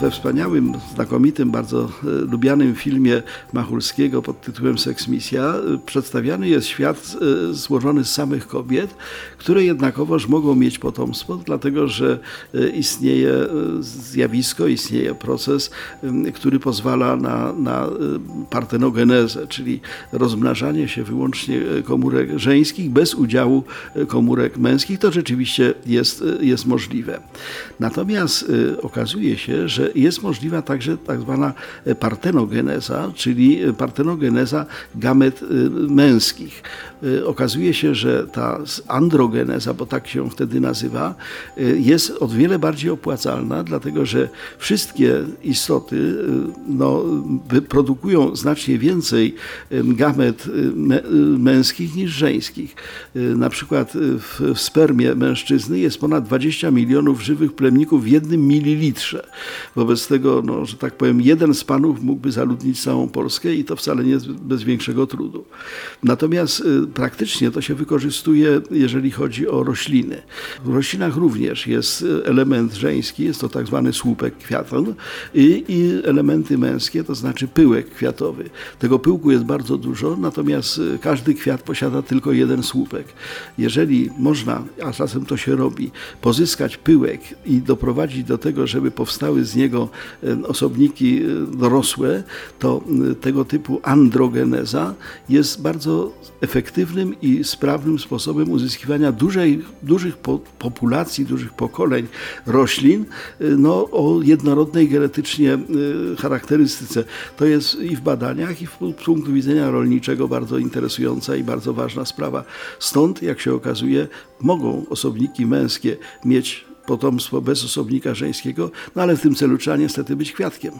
We wspaniałym, znakomitym, bardzo e, lubianym filmie Machulskiego pod tytułem Seks Misja e, przedstawiany jest świat e, złożony z samych kobiet, które jednakowoż mogą mieć potomstwo, dlatego że istnieje zjawisko, istnieje proces, który pozwala na, na partenogenezę, czyli rozmnażanie się wyłącznie komórek żeńskich bez udziału komórek męskich. To rzeczywiście jest, jest możliwe. Natomiast okazuje się, że jest możliwa także tak zwana partenogeneza, czyli partenogeneza gamet y, męskich. Okazuje się, że ta androgeneza, bo tak się wtedy nazywa, jest o wiele bardziej opłacalna, dlatego że wszystkie istoty no, produkują znacznie więcej gamet męskich niż żeńskich. Na przykład w spermie mężczyzny jest ponad 20 milionów żywych plemników w jednym mililitrze. Wobec tego, no, że tak powiem, jeden z panów mógłby zaludnić całą Polskę i to wcale nie bez większego trudu. Natomiast y, praktycznie to się wykorzystuje, jeżeli chodzi o rośliny. W roślinach również jest y, element żeński, jest to tak zwany słupek kwiaton i, i elementy męskie, to znaczy pyłek kwiatowy. Tego pyłku jest bardzo dużo, natomiast y, każdy kwiat posiada tylko jeden słupek. Jeżeli można, a czasem to się robi, pozyskać pyłek i doprowadzić do tego, żeby powstały powstały z niego e, osobniki e, dorosłe, to e, tego typu androgeneza jest bardzo efektywnym i sprawnym sposobem uzyskiwania dużej, dużych po, populacji, dużych pokoleń roślin no, o jednorodnej genetycznie charakterystyce. To jest i w badaniach, i w punktu widzenia rolniczego bardzo interesująca i bardzo ważna sprawa. Stąd, jak się okazuje, mogą osobniki męskie mieć potomstwo bez osobnika żeńskiego, no ale w tym celu trzeba niestety być kwiatkiem.